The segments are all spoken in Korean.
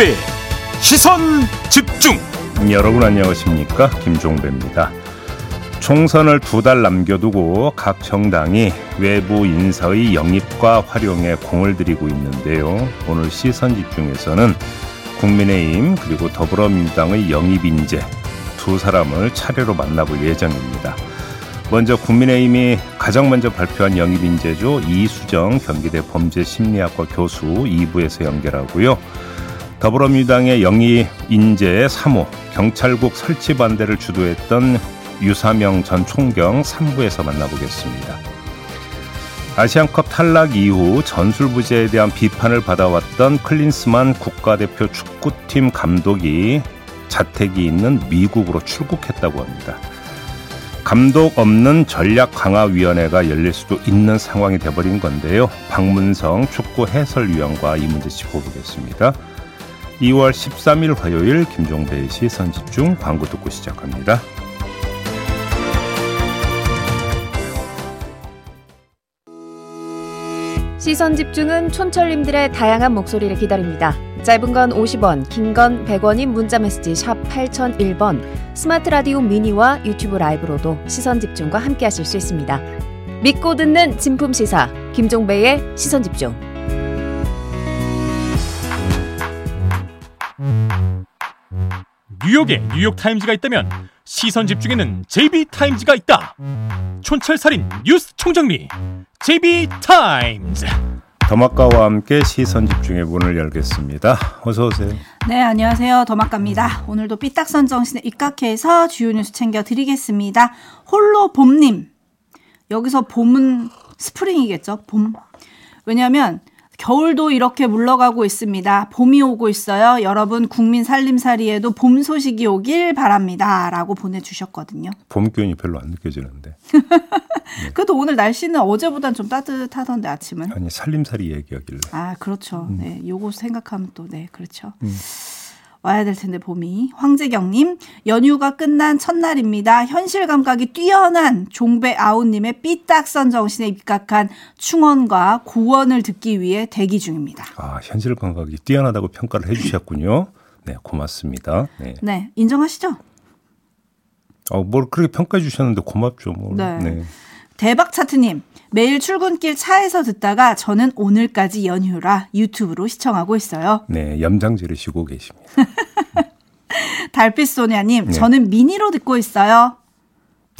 김종배 시선 집중 여러분 안녕하십니까 김종배입니다. 총선을 두 달 남겨두고 각 정당이 외부 인사의 영입과 활용에 공을 들이고 있는데요. 오늘 시선 집중에서는 국민의힘 그리고 더불어민주당의 영입 인재 두 사람을 차례로 만나볼 예정입니다. 먼저 국민의힘이 가장 먼저 발표한 영입 인재죠. 이수정 경기대 범죄심리학과 교수 2부에서 연결하고요. 더불어민주당의 영입 인재 3호 경찰국 설치 반대를 주도했던 유사명 전 총경 3부에서 만나보겠습니다. 아시안컵 탈락 이후 전술부재에 대한 비판을 받아왔던 클린스만 국가대표 축구팀 감독이 자택이 있는 미국으로 출국했다고 합니다. 감독 없는 전략 강화 위원회가 열릴 수도 있는 상황이 돼버린 건데요. 박문성 축구 해설위원과 이 문제 짚어보겠습니다. 2월 13일 화요일 김종배의 시선 집중 광고 듣고 시작합니다. 시선 집중은 촌철님들의 다양한 목소리를 기다립니다. 짧은 건 50원, 긴 건 100원인 문자 메시지 샵 8001번, 스마트 라디오 미니와 유튜브 라이브로도 시선 집중과 함께 하실 수 있습니다. 믿고 듣는 진품 시사 김종배의 시선 집중. 뉴욕에 뉴욕 타임즈가 있다면 시선 집중에는 JB타임즈가 있다 촌철살인 뉴스 총정리 JB타임즈 더마카와 함께 시선 집중의 문을 열겠습니다. 어서 오세요. 네, 안녕하세요. 더마카입니다. 오늘도 삐딱선 정신에 입각해서 주요 뉴스 챙겨 드리겠습니다. 홀로 봄님. 여기서 봄은 spring이겠죠? 봄. 왜냐하면 겨울도 이렇게 물러가고 있습니다. 봄이 오고 있어요. 여러분 국민 살림살이에도 봄 소식이 오길 바랍니다. 라고 보내주셨거든요. 봄 기운이 별로 안 느껴지는데. 그래도 오늘 날씨는 어제보단 좀 따뜻하던데 아침은. 아니 살림살이 얘기하길래. 아 그렇죠. 음. 네, 요거 생각하면 또 네 그렇죠. 와야 될 텐데 봄이 황재경님 연휴가 끝난 첫날입니다. 현실 감각이 뛰어난 종배 아웃님의 삐딱선 정신에 입각한 충원과 고원을 듣기 위해 대기 중입니다. 아 현실 감각이 뛰어나다고 평가를 해주셨군요. 네 고맙습니다. 네. 네 인정하시죠? 어, 뭘 그렇게 평가해 주셨는데 고맙죠. 뭐. 네. 대박 차트님 매일 출근길 차에서 듣다가 저는 오늘까지 연휴라 유튜브로 시청하고 있어요. 네, 염장지를 쉬고 계십니다. 달빛소냐님 네. 저는 미니로 듣고 있어요.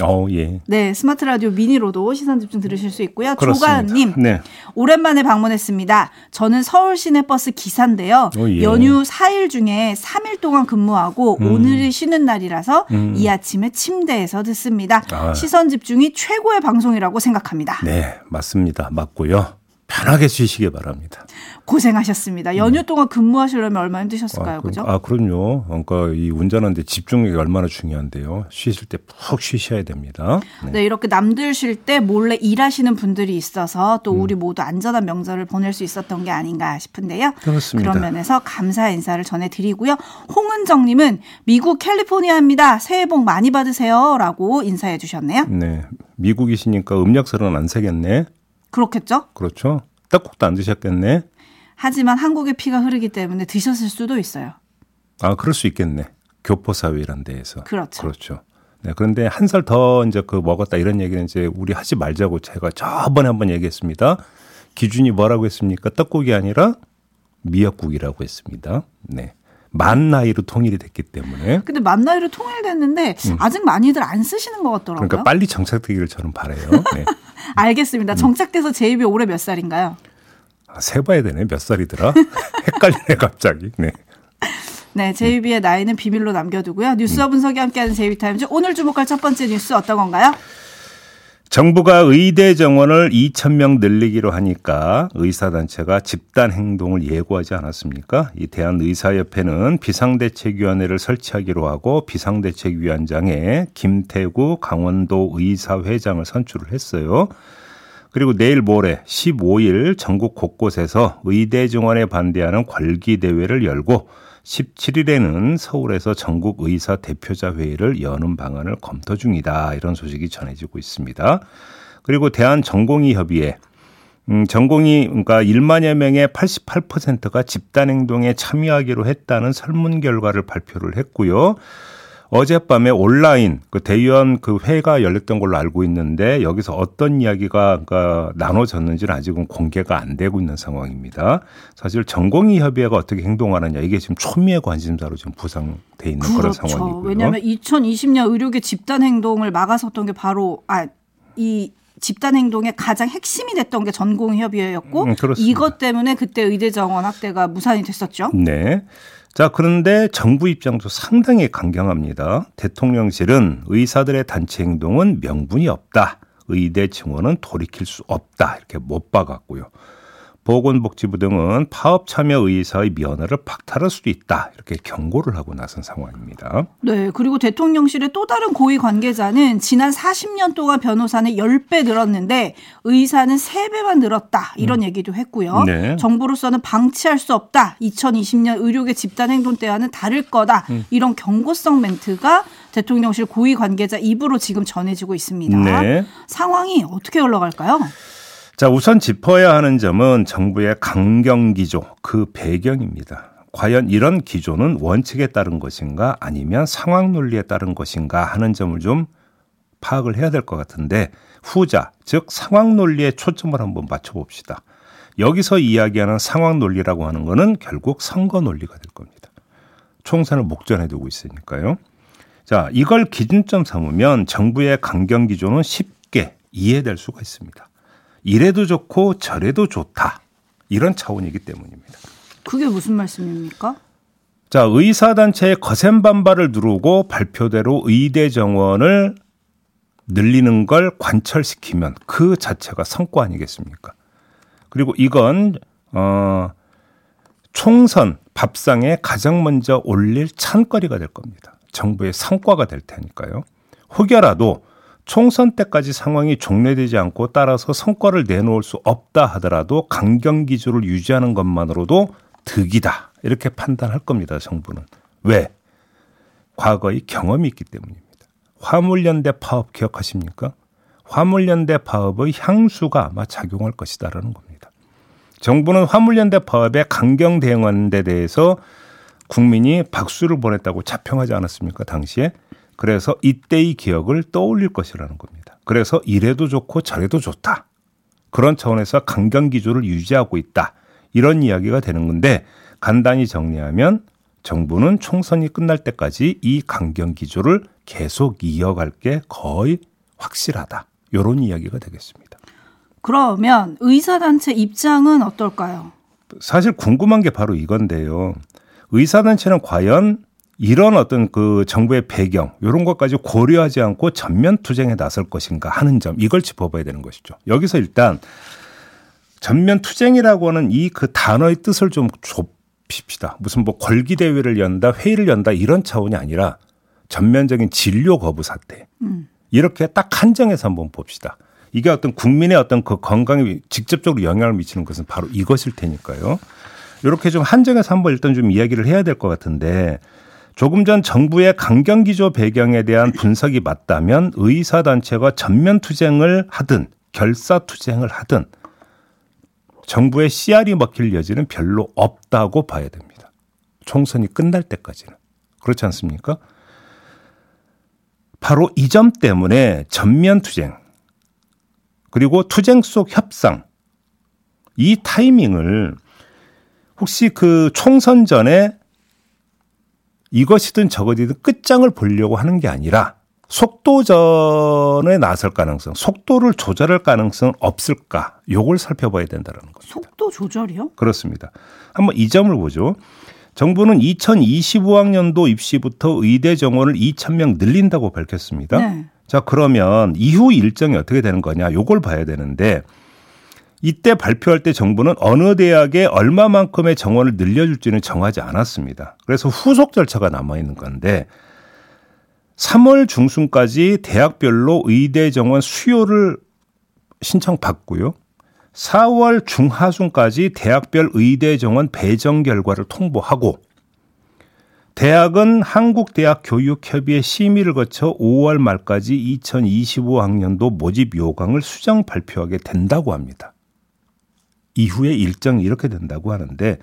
어, 예. 네, 스마트 라디오 미니로도 시선 집중 들으실 수 있고요. 그렇습니다. 조가은님, 네. 오랜만에 방문했습니다. 저는 서울 시내버스 기사인데요. 어, 예. 연휴 4일 중에 3일 동안 근무하고 음. 오늘이 쉬는 날이라서 음. 이 아침에 침대에서 듣습니다. 아. 시선 집중이 최고의 방송이라고 생각합니다. 네, 맞습니다. 맞고요. 편하게 쉬시기 바랍니다. 고생하셨습니다. 연휴 동안 근무하시려면 얼마나 힘드셨을까요? 아, 그- 그죠? 아, 그럼요. 그러니까 이 운전하는데 집중력이 얼마나 중요한데요. 쉬실 때 푹 쉬셔야 됩니다. 네. 네, 이렇게 남들 쉴 때 몰래 일하시는 분들이 있어서 또 음. 우리 모두 안전한 명절을 보낼 수 있었던 게 아닌가 싶은데요. 그렇습니다. 그런 면에서 감사 인사를 전해드리고요. 홍은정 님은 미국 캘리포니아입니다. 새해 복 많이 받으세요 라고 인사해 주셨네요. 네. 미국이시니까 음력설은 안 새겠네. 그렇겠죠? 그렇죠? 떡국도 안 드셨겠네. 하지만 한국의 피가 흐르기 때문에 드셨을 수도 있어요. 아, 그럴 수 있겠네. 교포 사회란 데에서. 그렇죠. 그렇죠. 네, 그런데 한 살 더 이제 그 먹었다 이런 얘기는 이제 우리 하지 말자고 제가 저번에 한번 얘기했습니다. 기준이 뭐라고 했습니까? 떡국이 아니라 미역국이라고 했습니다. 네. 만 나이로 통일이 됐기 때문에 근데 만 나이로 통일됐는데 아직 많이들 안 쓰시는 것 같더라고요. 음. 그러니까 빨리 정착되기를 저는 바래요. 네. 알겠습니다. 정착돼서 제 입이 올해 몇 살인가요? 아, 세봐야 되네. 몇 살이더라? 헷갈리네 갑자기. 네. 네, 제이비의 나이는 비밀로 남겨두고요. 뉴스와 분석이 함께하는 제이비타임즈 오늘 주목할 첫 번째 뉴스 어떤 건가요? 정부가 의대 정원을 2천 명 늘리기로 하니까 의사단체가 집단 행동을 예고하지 않았습니까? 이 대한의사협회는 비상대책위원회를 설치하기로 하고 비상대책위원장에 김태구 강원도 의사회장을 선출을 했어요. 그리고 내일 모레 15일 전국 곳곳에서 의대 정원에 반대하는 궐기 대회를 열고 17일에는 서울에서 전국 의사 대표자 회의를 여는 방안을 검토 중이다. 이런 소식이 전해지고 있습니다. 그리고 대한 전공의 협의회 음, 전공이 그러니까 1만여 명의 88%가 집단 행동에 참여하기로 했다는 설문 결과를 발표를 했고요. 어젯밤에 온라인 그 대의원 그 회가 열렸던 걸로 알고 있는데 여기서 어떤 이야기가 그러니까 나눠졌는지는 아직은 공개가 안 되고 있는 상황입니다. 사실 전공의 협의회가 어떻게 행동하느냐 이게 지금 초미의 관심사로 지금 부상돼 있는 그렇죠. 그런 상황이고요. 왜냐하면 2020년 의료계 집단 행동을 막아섰던 게 바로 아이 집단 행동의 가장 핵심이 됐던 게 전공협의회였고 음, 이것 때문에 그때 의대 정원 확대가 무산이 됐었죠. 네. 자, 그런데 정부 입장도 상당히 강경합니다. 대통령실은 의사들의 단체 행동은 명분이 없다. 의대 증원은 돌이킬 수 없다. 이렇게 못 박았고요. 보건복지부 등은 파업 참여 의사의 면허를 박탈할 수도 있다 이렇게 경고를 하고 나선 상황입니다. 네, 그리고 대통령실의 또 다른 고위 관계자는 지난 40년 동안 변호사는 10배 늘었는데 의사는 3배만 늘었다 이런 음. 얘기도 했고요. 네. 정부로서는 방치할 수 없다. 2020년 의료계 집단 행동 때와는 다를 거다. 음. 이런 경고성 멘트가 대통령실 고위 관계자 입으로 지금 전해지고 있습니다. 네. 상황이 어떻게 흘러갈까요? 자, 우선 짚어야 하는 점은 정부의 강경 기조, 그 배경입니다. 과연 이런 기조는 원칙에 따른 것인가 아니면 상황 논리에 따른 것인가 하는 점을 좀 파악을 해야 될 것 같은데 후자, 즉 상황 논리에 초점을 한번 맞춰봅시다. 여기서 이야기하는 상황 논리라고 하는 것은 결국 선거 논리가 될 겁니다. 총선을 목전에 두고 있으니까요. 자, 이걸 기준점 삼으면 정부의 강경 기조는 쉽게 이해될 수가 있습니다. 이래도 좋고 저래도 좋다. 이런 차원이기 때문입니다. 그게 무슨 말씀입니까? 자, 의사단체의 거센 반발을 누르고 발표대로 의대 정원을 늘리는 걸 관철시키면 그 자체가 성과 아니겠습니까? 그리고 이건, 어, 총선 밥상에 가장 먼저 올릴 찬거리가 될 겁니다. 정부의 성과가 될 테니까요. 혹여라도 총선 때까지 상황이 종료되지 않고 따라서 성과를 내놓을 수 없다 하더라도 강경 기조를 유지하는 것만으로도 득이다. 이렇게 판단할 겁니다. 정부는. 왜? 과거의 경험이 있기 때문입니다. 화물연대 파업 기억하십니까? 화물연대 파업의 향수가 아마 작용할 것이다라는 겁니다. 정부는 화물연대 파업에 강경 대응하는 데 대해서 국민이 박수를 보냈다고 자평하지 않았습니까? 당시에 그래서 이때의 기억을 떠올릴 것이라는 겁니다. 그래서 이래도 좋고 저래도 좋다. 그런 차원에서 강경 기조를 유지하고 있다. 이런 이야기가 되는 건데 간단히 정리하면 정부는 총선이 끝날 때까지 이 강경 기조를 계속 이어갈 게 거의 확실하다. 이런 이야기가 되겠습니다. 그러면 의사단체 입장은 어떨까요? 사실 궁금한 게 바로 이건데요. 의사단체는 과연 이런 어떤 그 정부의 배경 이런 것까지 고려하지 않고 전면 투쟁에 나설 것인가 하는 점 이걸 짚어봐야 되는 것이죠. 여기서 일단 전면 투쟁이라고 하는 이 그 단어의 뜻을 좀 좁힙시다. 무슨 뭐 걸기 대회를 연다, 회의를 연다 이런 차원이 아니라 전면적인 진료 거부 사태. 음. 이렇게 딱 한정해서 한번 봅시다. 이게 어떤 국민의 어떤 그 건강에 직접적으로 영향을 미치는 것은 바로 이것일 테니까요. 이렇게 좀 한정해서 한번 일단 좀 이야기를 해야 될 것 같은데 조금 전 정부의 강경 기조 배경에 대한 분석이 맞다면 의사 단체가 전면 투쟁을 하든 결사 투쟁을 하든 정부의 씨알이 먹힐 여지는 별로 없다고 봐야 됩니다. 총선이 끝날 때까지는. 그렇지 않습니까? 바로 이 점 때문에 전면 투쟁, 그리고 투쟁 속 협상, 이 타이밍을 혹시 그 총선 전에 이것이든 저것이든 끝장을 보려고 하는 게 아니라 속도전에 나설 가능성, 속도를 조절할 가능성 없을까? 요걸 살펴봐야 된다는 겁니다. 속도 조절이요? 그렇습니다. 한번 이 점을 보죠. 정부는 2025학년도 입시부터 의대 정원을 2,000명 늘린다고 밝혔습니다. 네. 자, 그러면 이후 일정이 어떻게 되는 거냐? 요걸 봐야 되는데 이때 발표할 때 정부는 어느 대학에 얼마만큼의 정원을 늘려줄지는 정하지 않았습니다. 그래서 후속 절차가 남아있는 건데 3월 중순까지 대학별로 의대 정원 수요를 신청받고요. 4월 중하순까지 대학별 의대 정원 배정 결과를 통보하고 대학은 한국대학교육협의회 심의를 거쳐 5월 말까지 2025학년도 모집 요강을 수정 발표하게 된다고 합니다. 이후에 일정이 이렇게 된다고 하는데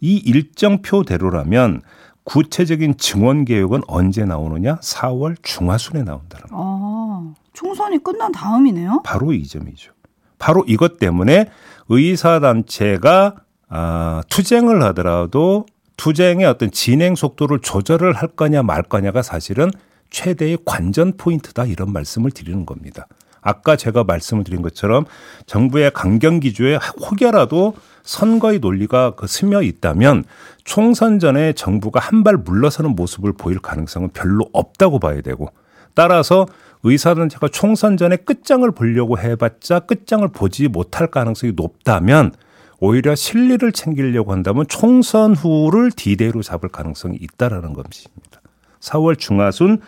이 일정표대로라면 구체적인 증원 계획은 언제 나오느냐? 4월 중하순에 나온다는 거. 아, 총선이 끝난 다음이네요. 바로 이 점이죠. 바로 이것 때문에 의사 단체가 아, 투쟁을 하더라도 투쟁의 어떤 진행 속도를 조절을 할 거냐 말 거냐가 사실은 최대의 관전 포인트다 이런 말씀을 드리는 겁니다. 아까 제가 말씀을 드린 것처럼 정부의 강경 기조에 혹여라도 선거의 논리가 그 스며 있다면 총선 전에 정부가 한 발 물러서는 모습을 보일 가능성은 별로 없다고 봐야 되고 따라서 의사단체가 총선 전에 끝장을 보려고 해봤자 끝장을 보지 못할 가능성이 높다면 오히려 실리를 챙기려고 한다면 총선 후를 디데이로 잡을 가능성이 있다라는 것입니다. 4월 중하순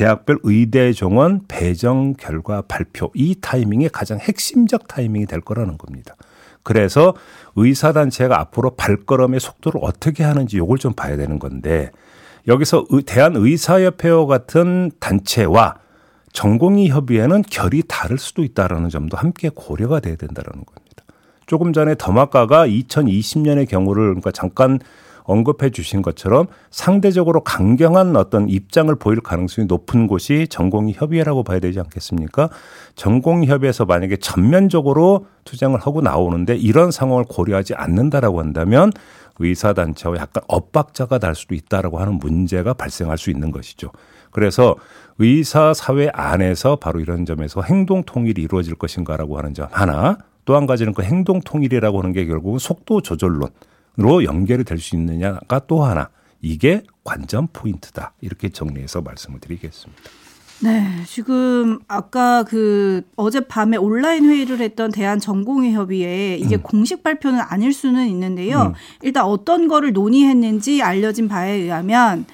대학별 의대 정원 배정 결과 발표 이 타이밍이 가장 핵심적 타이밍이 될 거라는 겁니다. 그래서 의사단체가 앞으로 발걸음의 속도를 어떻게 하는지 요걸 좀 봐야 되는 건데 여기서 대한의사협회와 같은 단체와 전공의 협의회는 결이 다를 수도 있다라는 점도 함께 고려가 돼야 된다라는 겁니다. 조금 전에 더마카가 2020년의 경우를 그러니까 잠깐 언급해 주신 것처럼 상대적으로 강경한 어떤 입장을 보일 가능성이 높은 곳이 전공의 협의회라고 봐야 되지 않겠습니까? 전공의 협의회에서 만약에 전면적으로 투쟁을 하고 나오는데 이런 상황을 고려하지 않는다라고 한다면 의사단체와 약간 엇박자가 날 수도 있다라고 하는 문제가 발생할 수 있는 것이죠. 그래서 의사 사회 안에서 바로 이런 점에서 행동 통일이 이루어질 것인가라고 하는 점 하나 또 한 가지는 그 행동 통일이라고 하는 게 결국은 속도 조절론으 로 연결이 될 수 있느냐가 또 하나 이게 관전 포인트다 이렇게 정리해서 말씀을 드리겠습니다. 네, 지금 아까 그 어젯밤에 온라인 회의를 했던 대한전공의협의회 이게 음. 공식 발표는 아닐 수는 있는데요. 음. 일단 어떤 거를 논의했는지 알려진 바에 의하면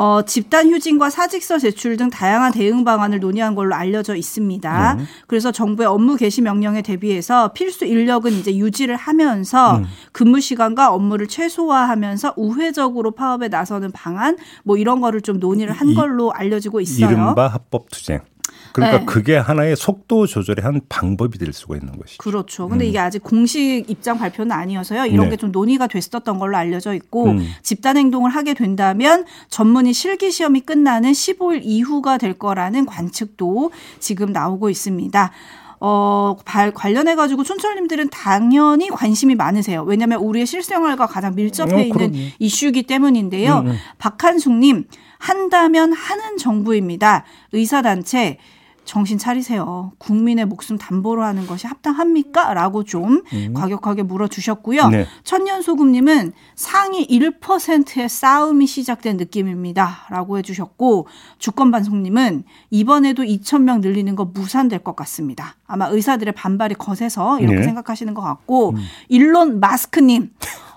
어, 집단 휴진과 사직서 제출 등 다양한 대응 방안을 논의한 걸로 알려져 있습니다. 음. 그래서 정부의 업무 개시 명령에 대비해서 필수 인력은 이제 유지를 하면서 음. 근무 시간과 업무를 최소화하면서 우회적으로 파업에 나서는 방안 뭐 이런 거를 좀 논의를 한 걸로 알려지고 있어요. 이른바 합법 투쟁. 그러니까 네. 그게 하나의 속도 조절의 한 방법이 될 수가 있는 것이죠. 그렇죠. 근데 음. 이게 아직 공식 입장 발표는 아니어서요. 이런 네. 게좀 논의가 됐었던 걸로 알려져 있고 음. 집단 행동을 하게 된다면 전문의 실기 시험이 끝나는 15일 이후가 될 거라는 관측도 지금 나오고 있습니다. 어, 관련해 가지고 촌철님들은 당연히 관심이 많으세요. 왜냐하면 우리의 실생활과 가장 밀접해 어, 있는 이슈기 때문인데요. 음, 음. 박한숙님 한다면 하는 정부입니다. 의사단체 정신 차리세요. 국민의 목숨 담보로 하는 것이 합당합니까? 라고 좀 음. 과격하게 물어주셨고요. 네. 천년소금님은 상위 1%의 싸움이 시작된 느낌입니다. 라고 해주셨고, 주권반송님은 이번에도 2,000명 늘리는 거 무산될 것 같습니다. 아마 의사들의 반발이 거세서 이렇게 네. 생각하시는 것 같고, 음. 일론 마스크님.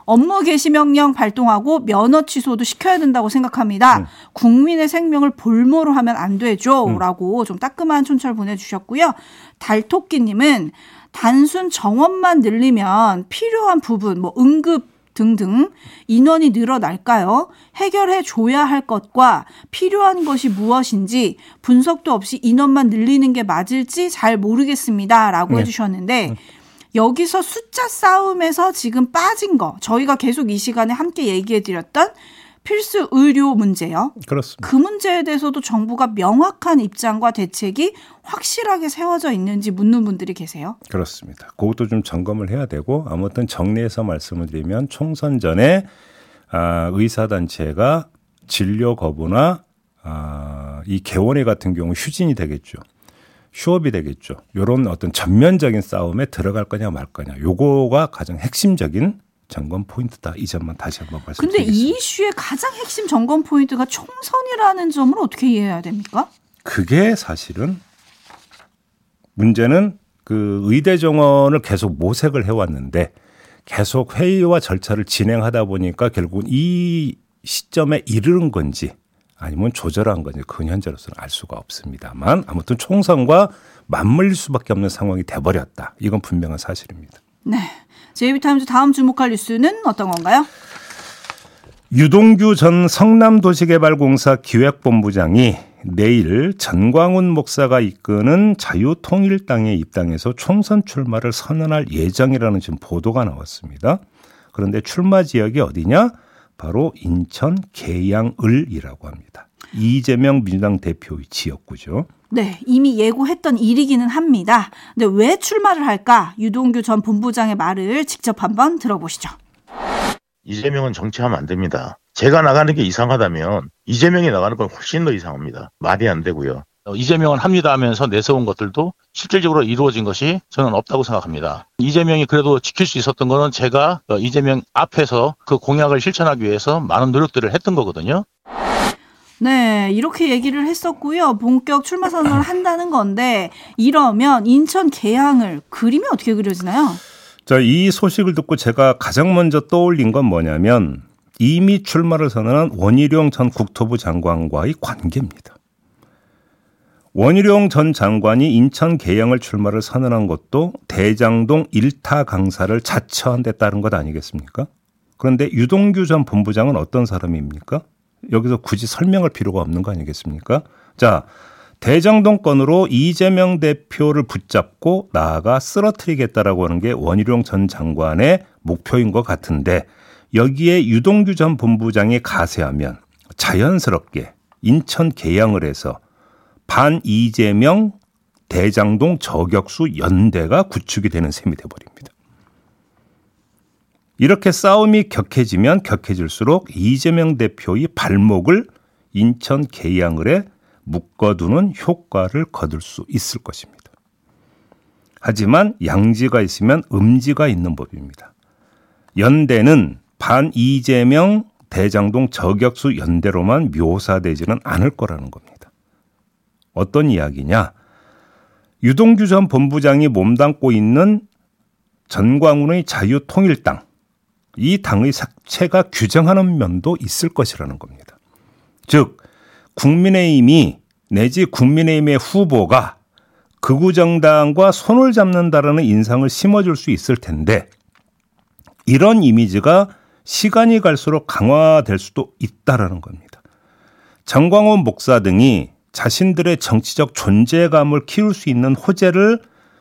업무 개시 명령 발동하고 면허 취소도 시켜야 된다고 생각합니다. 음. 국민의 생명을 볼모로 하면 안 되죠. 음. 라고 좀 따끔한 촌철 보내주셨고요. 달토끼님은 단순 정원만 늘리면 필요한 부분, 뭐 응급 등등 인원이 늘어날까요? 해결해 줘야 할 것과 필요한 것이 무엇인지 분석도 없이 인원만 늘리는 게 맞을지 잘 모르겠습니다. 라고 네. 해주셨는데, 음. 여기서 숫자 싸움에서 지금 빠진 거 저희가 계속 이 시간에 함께 얘기해 드렸던 필수 의료 문제요. 그렇습니다. 그 문제에 대해서도 정부가 명확한 입장과 대책이 확실하게 세워져 있는지 묻는 분들이 계세요. 그렇습니다. 그것도 좀 점검을 해야 되고 아무튼 정리해서 말씀을 드리면 총선 전에 아, 의사 단체가 진료 거부나 아, 이 개원회 같은 경우 휴진이 되겠죠. 휴업이 되겠죠. 요런 어떤 전면적인 싸움에 들어갈 거냐 말 거냐. 요거가 가장 핵심적인 점검 포인트다. 이 점만 다시 한번 말씀드리겠습니다. 근데 이 이슈의 가장 핵심 점검 포인트가 총선이라는 점을 어떻게 이해해야 됩니까? 그게 사실은 문제는 그 의대 정원을 계속 모색을 해왔는데 계속 회의와 절차를 진행하다 보니까 결국은 이 시점에 이르는 건지 아니면 조절한 건지 그건 현재로서는 알 수가 없습니다만 아무튼 총선과 맞물릴 수밖에 없는 상황이 돼버렸다. 이건 분명한 사실입니다. 네. 제이비타임즈 다음 주목할 뉴스는 어떤 건가요? 유동규 전 성남도시개발공사 기획본부장이 내일 전광훈 목사가 이끄는 자유통일당에 입당해서 총선 출마를 선언할 예정이라는 지금 보도가 나왔습니다. 그런데 출마 지역이 어디냐? 바로 인천 계양을이라고 합니다. 이재명 민주당 대표의 지역구죠. 네, 이미 예고했던 일이기는 합니다. 근데 왜 출마를 할까? 유동규 전 본부장의 말을 직접 한번 들어보시죠. 이재명은 정치하면 안 됩니다. 제가 나가는 게 이상하다면 이재명이 나가는 건 훨씬 더 이상합니다. 말이 안 되고요. 어, 이재명은 합니다 하면서 내세운 것들도 실질적으로 이루어진 것이 저는 없다고 생각합니다. 이재명이 그래도 지킬 수 있었던 거는 제가 어, 이재명 앞에서 그 공약을 실천하기 위해서 많은 노력들을 했던 거거든요. 네, 이렇게 얘기를 했었고요. 본격 출마 선언을 한다는 건데 이러면 인천 계양을 그림이 어떻게 그려지나요? 자, 이 소식을 듣고 제가 가장 먼저 떠올린 건 뭐냐면 이미 출마를 선언한 원희룡 전 국토부 장관과의 관계입니다. 원희룡 전 장관이 인천 계양을 출마를 선언한 것도 대장동 일타 강사를 자처한 데 따른 것 아니겠습니까? 그런데 유동규 전 본부장은 어떤 사람입니까? 여기서 굳이 설명할 필요가 없는 거 아니겠습니까? 자, 대장동 건으로 이재명 대표를 붙잡고 나아가 쓰러뜨리겠다라고 하는 게 원희룡 전 장관의 목표인 것 같은데 여기에 유동규 전 본부장이 가세하면 자연스럽게 인천 계양을 해서 반 이재명 대장동 저격수 연대가 구축이 되는 셈이 돼버립니다. 이렇게 싸움이 격해지면 격해질수록 이재명 대표의 발목을 인천 계양을에 묶어두는 효과를 거둘 수 있을 것입니다. 하지만 양지가 있으면 음지가 있는 법입니다. 연대는 반 이재명 대장동 저격수 연대로만 묘사되지는 않을 거라는 겁니다. 어떤 이야기냐? 유동규 전 본부장이 몸담고 있는 전광훈의 자유통일당, 이 당의 색채가 규정하는 면도 있을 것이라는 겁니다. 즉, 국민의힘이 내지 국민의힘의 후보가 극우 정당과 손을 잡는다라는 인상을 심어줄 수 있을 텐데 이런 이미지가 시간이 갈수록 강화될 수도 있다라는 겁니다. 정광훈 목사 등이 자신들의 정치적 존재감을 키울 수 있는 호재를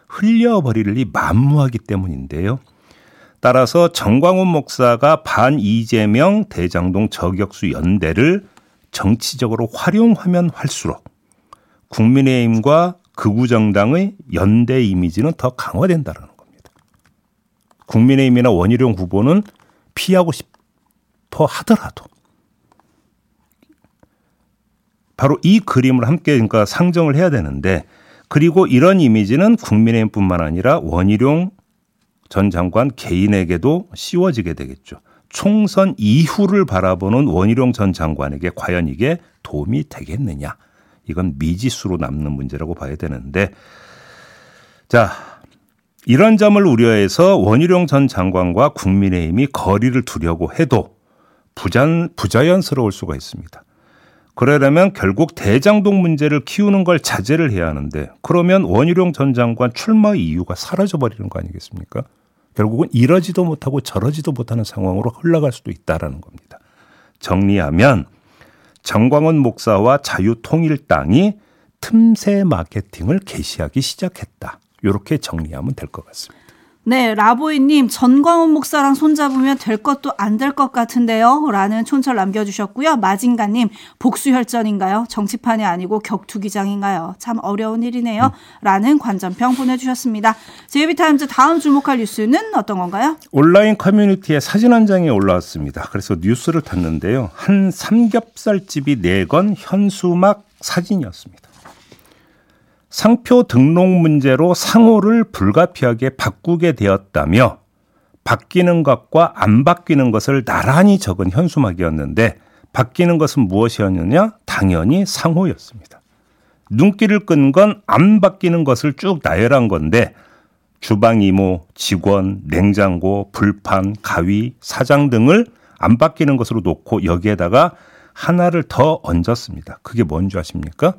흘려버리리 만무하기 때문인데요. 따라서 정광훈 목사가 반 이재명 대장동 저격수 연대를 정치적으로 활용하면 할수록 국민의힘과 극우정당의 연대 이미지는 더 강화된다는 겁니다. 국민의힘이나 원희룡 후보는 피하고 싶어 하더라도 바로 이 그림을 함께 그러니까 상정을 해야 되는데 그리고 이런 이미지는 국민의힘뿐만 아니라 원희룡 전 장관 개인에게도 씌워지게 되겠죠. 총선 이후를 바라보는 원희룡 전 장관에게 과연 이게 도움이 되겠느냐. 이건 미지수로 남는 문제라고 봐야 되는데 자, 이런 점을 우려해서 원희룡 전 장관과 국민의힘이 거리를 두려고 해도 부잔, 부자연스러울 수가 있습니다. 그러려면 결국 대장동 문제를 키우는 걸 자제를 해야 하는데 그러면 원희룡 전 장관 출마 이유가 사라져 버리는 거 아니겠습니까? 결국은 이러지도 못하고 저러지도 못하는 상황으로 흘러갈 수도 있다라는 겁니다. 정리하면 정광훈 목사와 자유통일당이 틈새 마케팅을 개시하기 시작했다. 이렇게 정리하면 될 것 같습니다. 네, 라보이님, 전광훈 목사랑 손잡으면 될 것도 안 될 것 같은데요. 라는 촌철 남겨주셨고요. 마진가님, 복수혈전인가요? 정치판이 아니고 격투기장인가요? 참 어려운 일이네요. 음. 라는 관전평 보내주셨습니다. 제이비타임즈 다음 주목할 뉴스는 어떤 건가요? 온라인 커뮤니티에 사진 한 장이 올라왔습니다. 그래서 뉴스를 탔는데요. 한 삼겹살집이 내건 현수막 사진이었습니다. 상표 등록 문제로 상호를 불가피하게 바꾸게 되었다며 바뀌는 것과 안 바뀌는 것을 나란히 적은 현수막이었는데 바뀌는 것은 무엇이었느냐? 당연히 상호였습니다. 눈길을 끈 건 안 바뀌는 것을 쭉 나열한 건데 주방 이모, 직원, 냉장고, 불판, 가위, 사장 등을 안 바뀌는 것으로 놓고 여기에다가 하나를 더 얹었습니다. 그게 뭔지 아십니까?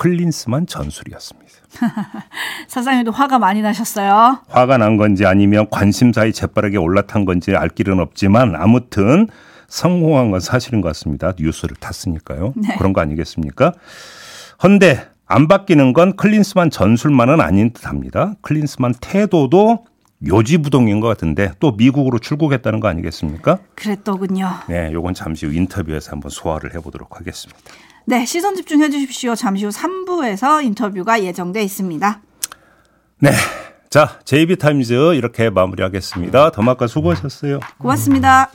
클린스만 전술이었습니다. 사장님도 화가 많이 나셨어요. 화가 난 건지 아니면 관심사에 재빠르게 올라탄 건지 알 길은 없지만 아무튼 성공한 건 사실인 것 같습니다. 뉴스를 탔으니까요. 네. 그런 거 아니겠습니까? 헌데 안 바뀌는 건 클린스만 전술만은 아닌 듯합니다. 클린스만 태도도 요지부동인 것 같은데 또 미국으로 출국했다는 거 아니겠습니까? 그랬더군요. 네, 요건 잠시 후 인터뷰에서 한번 소화를 해보도록 하겠습니다. 네, 시선 집중해 주십시오. 잠시 후 3부에서 인터뷰가 예정돼 있습니다. 네. 자, JB타임즈 이렇게 마무리하겠습니다. 더마카 수고하셨어요. 고맙습니다.